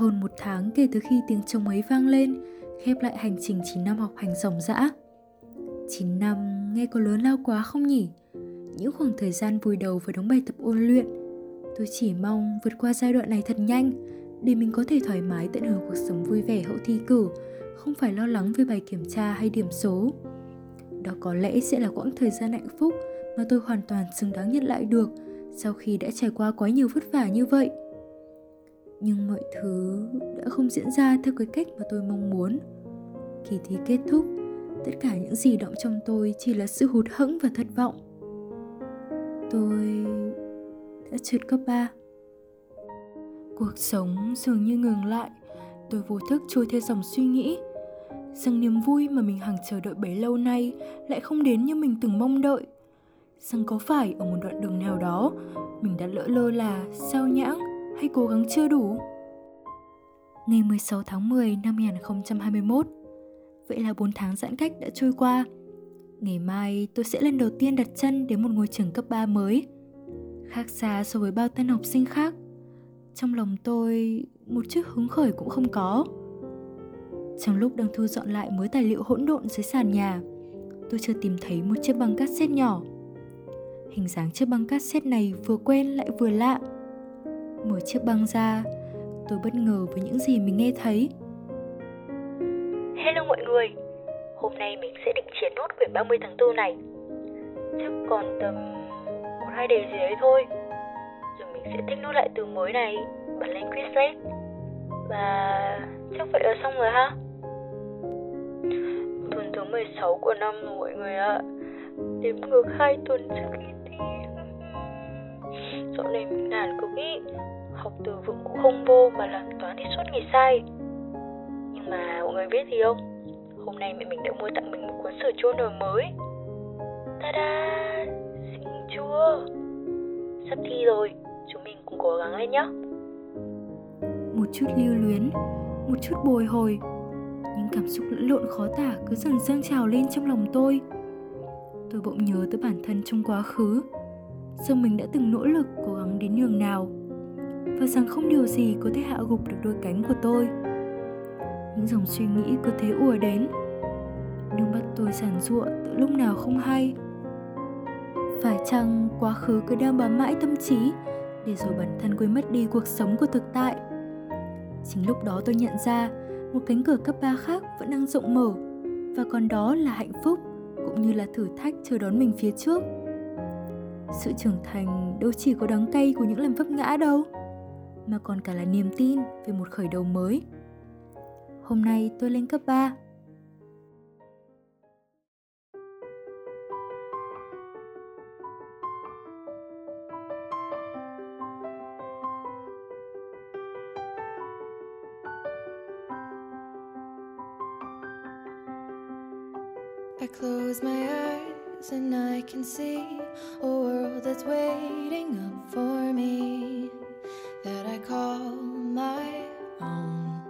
hơn một tháng kể từ khi tiếng trống ấy vang lên, khép lại hành trình 9 năm học hành ròng rã. 9 năm nghe có lớn lao quá không nhỉ? Những khoảng thời gian vùi đầu với đống bài tập ôn luyện, tôi chỉ mong vượt qua giai đoạn này thật nhanh để mình có thể thoải mái tận hưởng cuộc sống vui vẻ hậu thi cử, không phải lo lắng về bài kiểm tra hay điểm số. Đó có lẽ sẽ là quãng thời gian hạnh phúc mà tôi hoàn toàn xứng đáng nhận lại được sau khi đã trải qua quá nhiều vất vả như vậy nhưng mọi thứ đã không diễn ra theo cái cách mà tôi mong muốn. Kỳ thi kết thúc, tất cả những gì động trong tôi chỉ là sự hụt hẫng và thất vọng. Tôi đã trượt cấp 3 cuộc sống dường như ngừng lại, tôi vô thức trôi theo dòng suy nghĩ rằng niềm vui mà mình hằng chờ đợi bấy lâu nay lại không đến như mình từng mong đợi. Rằng có phải ở một đoạn đường nào đó, mình đã lỡ lơ là, sao nhãng hay cố gắng chưa đủ? Ngày 16 tháng 10 năm 2021 Vậy là 4 tháng giãn cách đã trôi qua Ngày mai tôi sẽ lần đầu tiên đặt chân đến một ngôi trường cấp 3 mới, Khác xa so với bao tân học sinh khác Trong lòng tôi, một chút hứng khởi cũng không có Trong lúc đang thu dọn lại mớ tài liệu hỗn độn dưới sàn nhà, Tôi chưa tìm thấy một chiếc băng cassette nhỏ Hình dáng chiếc băng cassette này vừa quen lại vừa lạ. Mở chiếc băng ra, tôi bất ngờ với những gì mình nghe thấy. Hello mọi người, hôm nay mình sẽ định chiến nốt quyển 30 tháng 4 này. Chắc còn tầm một hai đề gì đấy thôi. Rồi mình sẽ thích nốt lại từ mới này, bật lên Quizlet. Và chắc vậy là xong rồi ha. Tuần thứ 16 của năm rồi mọi người ạ. À. Đếm ngược hai tuần trước khi Dạo này mình nản cực ý Học từ vựng cũng không vô mà làm toán thì suốt ngày sai. Nhưng mà mọi người biết gì không? Hôm nay mẹ mình đã mua tặng mình một cuốn sửa chua nồi mới. Ta-da! Xinh chua. Sắp thi rồi, Chúng mình cùng cố gắng lên nhé Một chút lưu luyến, Một chút bồi hồi. Những cảm xúc lẫn lộn khó tả cứ dần dâng trào lên trong lòng tôi. Tôi bỗng nhớ tới bản thân trong quá khứ rằng mình đã từng nỗ lực cố gắng đến nhường nào? Và rằng không điều gì có thể hạ gục được đôi cánh của tôi. Những dòng suy nghĩ cứ thế ùa đến. Nước mắt tôi giản giụa từ lúc nào không hay. Phải chăng quá khứ cứ đang bám mãi tâm trí để rồi bản thân quên mất đi cuộc sống của thực tại? Chính lúc đó tôi nhận ra một cánh cửa cấp 3 khác vẫn đang rộng mở và còn đó là hạnh phúc cũng như là thử thách chờ đón mình phía trước sự trưởng thành đâu chỉ có đắng cay của những lần vấp ngã đâu, mà còn cả là niềm tin về một khởi đầu mới. Hôm nay tôi lên cấp 3 I close my eyes. And I can see a world that's waiting up for me that I call my own.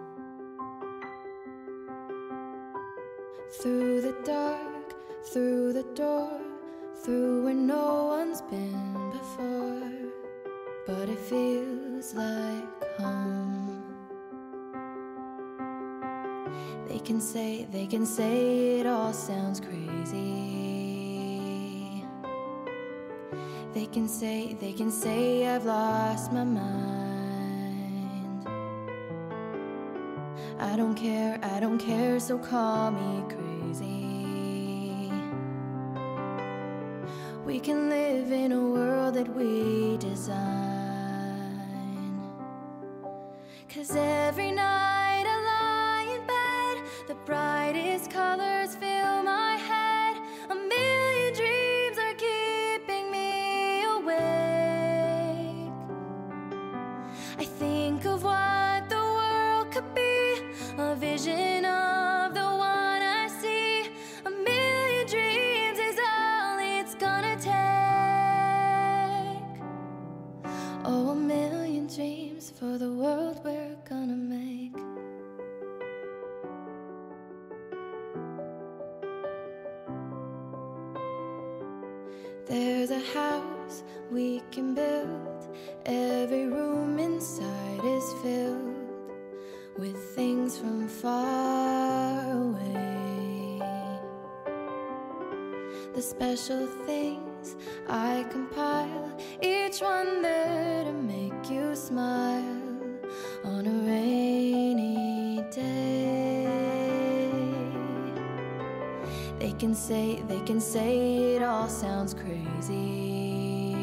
Through the dark, through the door, through where no one's been before, but it feels like home. They can say, they can say it all sounds crazy. They can say, they can say I've lost my mind. I don't care, I don't care, so call me crazy. We can live in a world that we design. Cause every night There's a house we can build. Every room inside is filled with things from far away. The special things I compile, each one there to make you smile on a can say, they can say it all sounds crazy.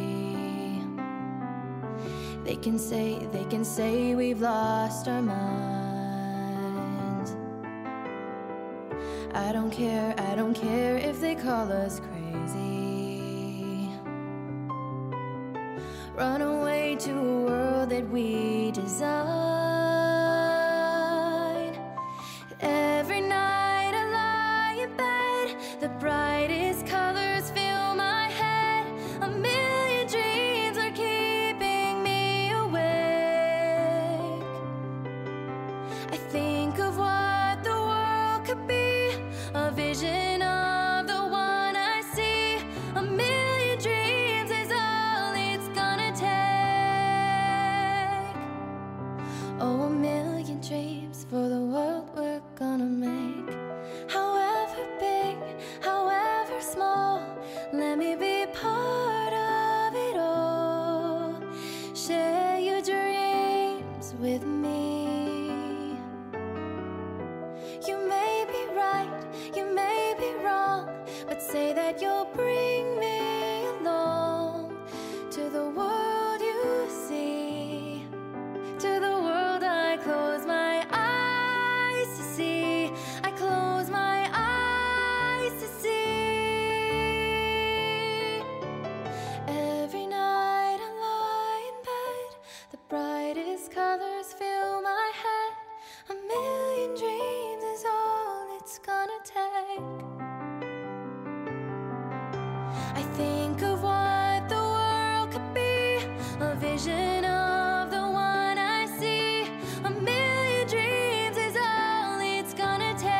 They can say, they can say we've lost our minds. I don't care, I don't care if they call us crazy. Run away to a world that we design. Let me be I think of what the world could be, a vision of the one I see. A million dreams is all it's gonna take.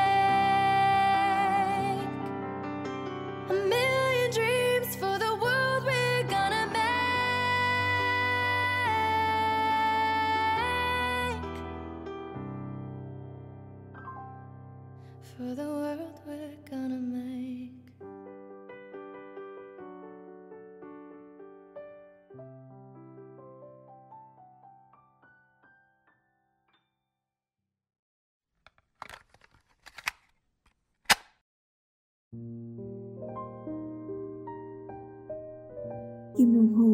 A million dreams for the world we're gonna make. For the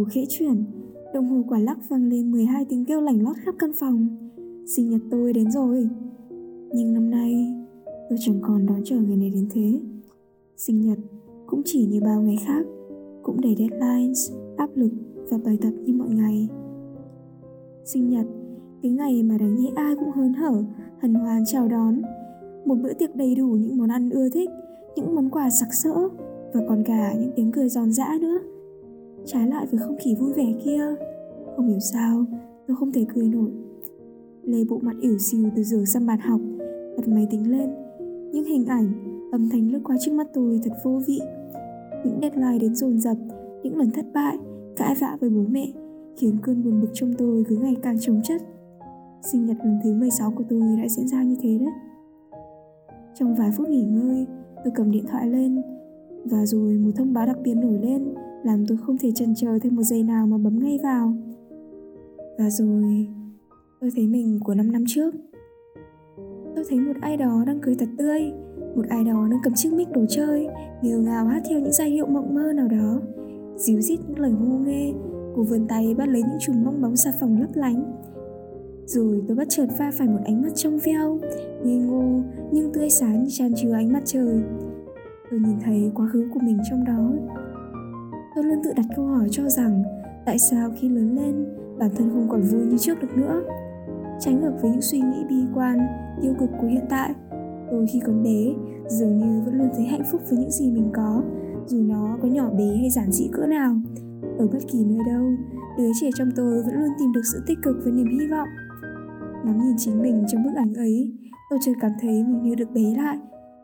hồ khẽ chuyển, đồng hồ quả lắc vang lên 12 tiếng kêu lảnh lót khắp căn phòng. Sinh nhật tôi đến rồi. Nhưng năm nay, tôi chẳng còn đón chờ ngày này đến thế. Sinh nhật cũng chỉ như bao ngày khác, cũng đầy deadlines, áp lực và bài tập như mọi ngày. Sinh nhật, cái ngày mà đáng nhẽ ai cũng hớn hở, hân hoan chào đón. Một bữa tiệc đầy đủ những món ăn ưa thích, những món quà sặc sỡ và còn cả những tiếng cười giòn giã nữa trái lại với không khí vui vẻ kia, không hiểu sao, tôi không thể cười nổi. Lê bộ mặt ỉu xìu từ giường sang bàn học bật máy tính lên. Những hình ảnh, âm thanh lướt qua trước mắt tôi thật vô vị. Những deadline đến dồn dập, những lần thất bại, cãi vã với bố mẹ, khiến cơn buồn bực trong tôi cứ ngày càng chống chất. Sinh nhật lần thứ 16 của tôi đã diễn ra như thế đấy. Trong vài phút nghỉ ngơi, tôi cầm điện thoại lên và rồi một thông báo đặc biệt nổi lên làm tôi không thể chần chờ thêm một giây nào mà bấm ngay vào. Và rồi, tôi thấy mình của 5 năm trước. Tôi thấy một ai đó đang cười thật tươi, một ai đó đang cầm chiếc mic đồ chơi, nghêu ngào hát theo những giai điệu mộng mơ nào đó, díu dít những lời ngu nghê cô vươn tay bắt lấy những chùm bong bóng xà phòng lấp lánh. Rồi tôi bắt chợt va phải một ánh mắt trong veo, ngây ngô nhưng tươi sáng như tràn chứa ánh mặt trời. Tôi nhìn thấy quá khứ của mình trong đó tôi luôn tự đặt câu hỏi cho rằng tại sao khi lớn lên, bản thân không còn vui như trước được nữa? Trái ngược với những suy nghĩ bi quan, tiêu cực của hiện tại, tôi khi còn bé dường như vẫn luôn thấy hạnh phúc với những gì mình có, dù nó có nhỏ bé hay giản dị cỡ nào. Ở bất kỳ nơi đâu, đứa trẻ trong tôi vẫn luôn tìm được sự tích cực và niềm hy vọng. Ngắm nhìn chính mình trong bức ảnh ấy, tôi chợt cảm thấy mình như được bé lại,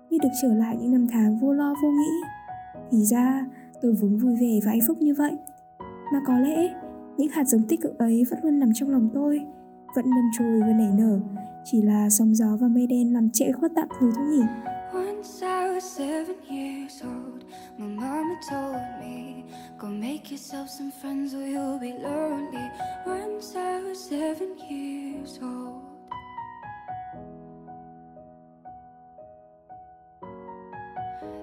như được trở lại những năm tháng vô lo vô nghĩ. Thì ra tôi vốn vui vẻ và hạnh phúc như vậy mà có lẽ những hạt giống tích cực ấy vẫn luôn nằm trong lòng tôi vẫn đâm chồi và nảy nở Chỉ là sóng gió và mây đen làm trễ khuất tạm thời thôi nhỉ Once I was seven years old, my mama told me, Go make yourself some friends or you'll be lonely. Once I was seven years old.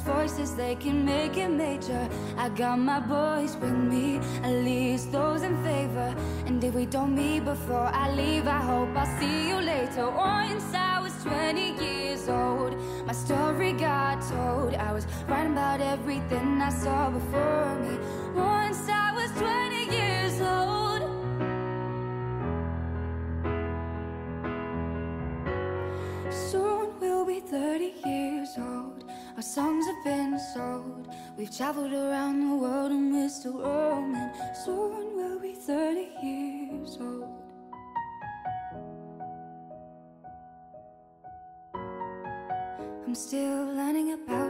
Voices, they can make it major. I got my boys with me, at least those in favor. And if we don't meet before I leave, I hope I'll see you later. Once I was 20 years old, my story got told. I was writing about everything I saw before me. Once I was 20 Our songs have been sold. We've traveled around the world and we're still roaming. Soon we'll be 30 years old. I'm still learning about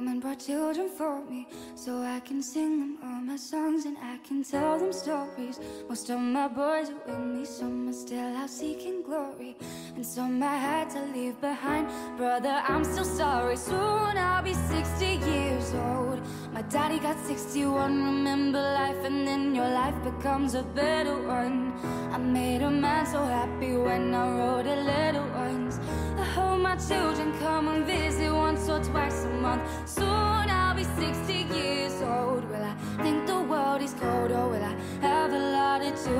woman brought children for me, so I can sing them all my songs and I can tell them stories. Most of my boys are with me, some are still out seeking glory, and some I had to leave behind. Brother, I'm still sorry. Soon I'll be 60 years old. My daddy got 61. Remember life, and then your life becomes a better one. I made a man so happy when I wrote a little once. My children come and visit once or twice a month. Soon I'll be 60 years old. Will I think the world is cold, oh, or will I have a lot of children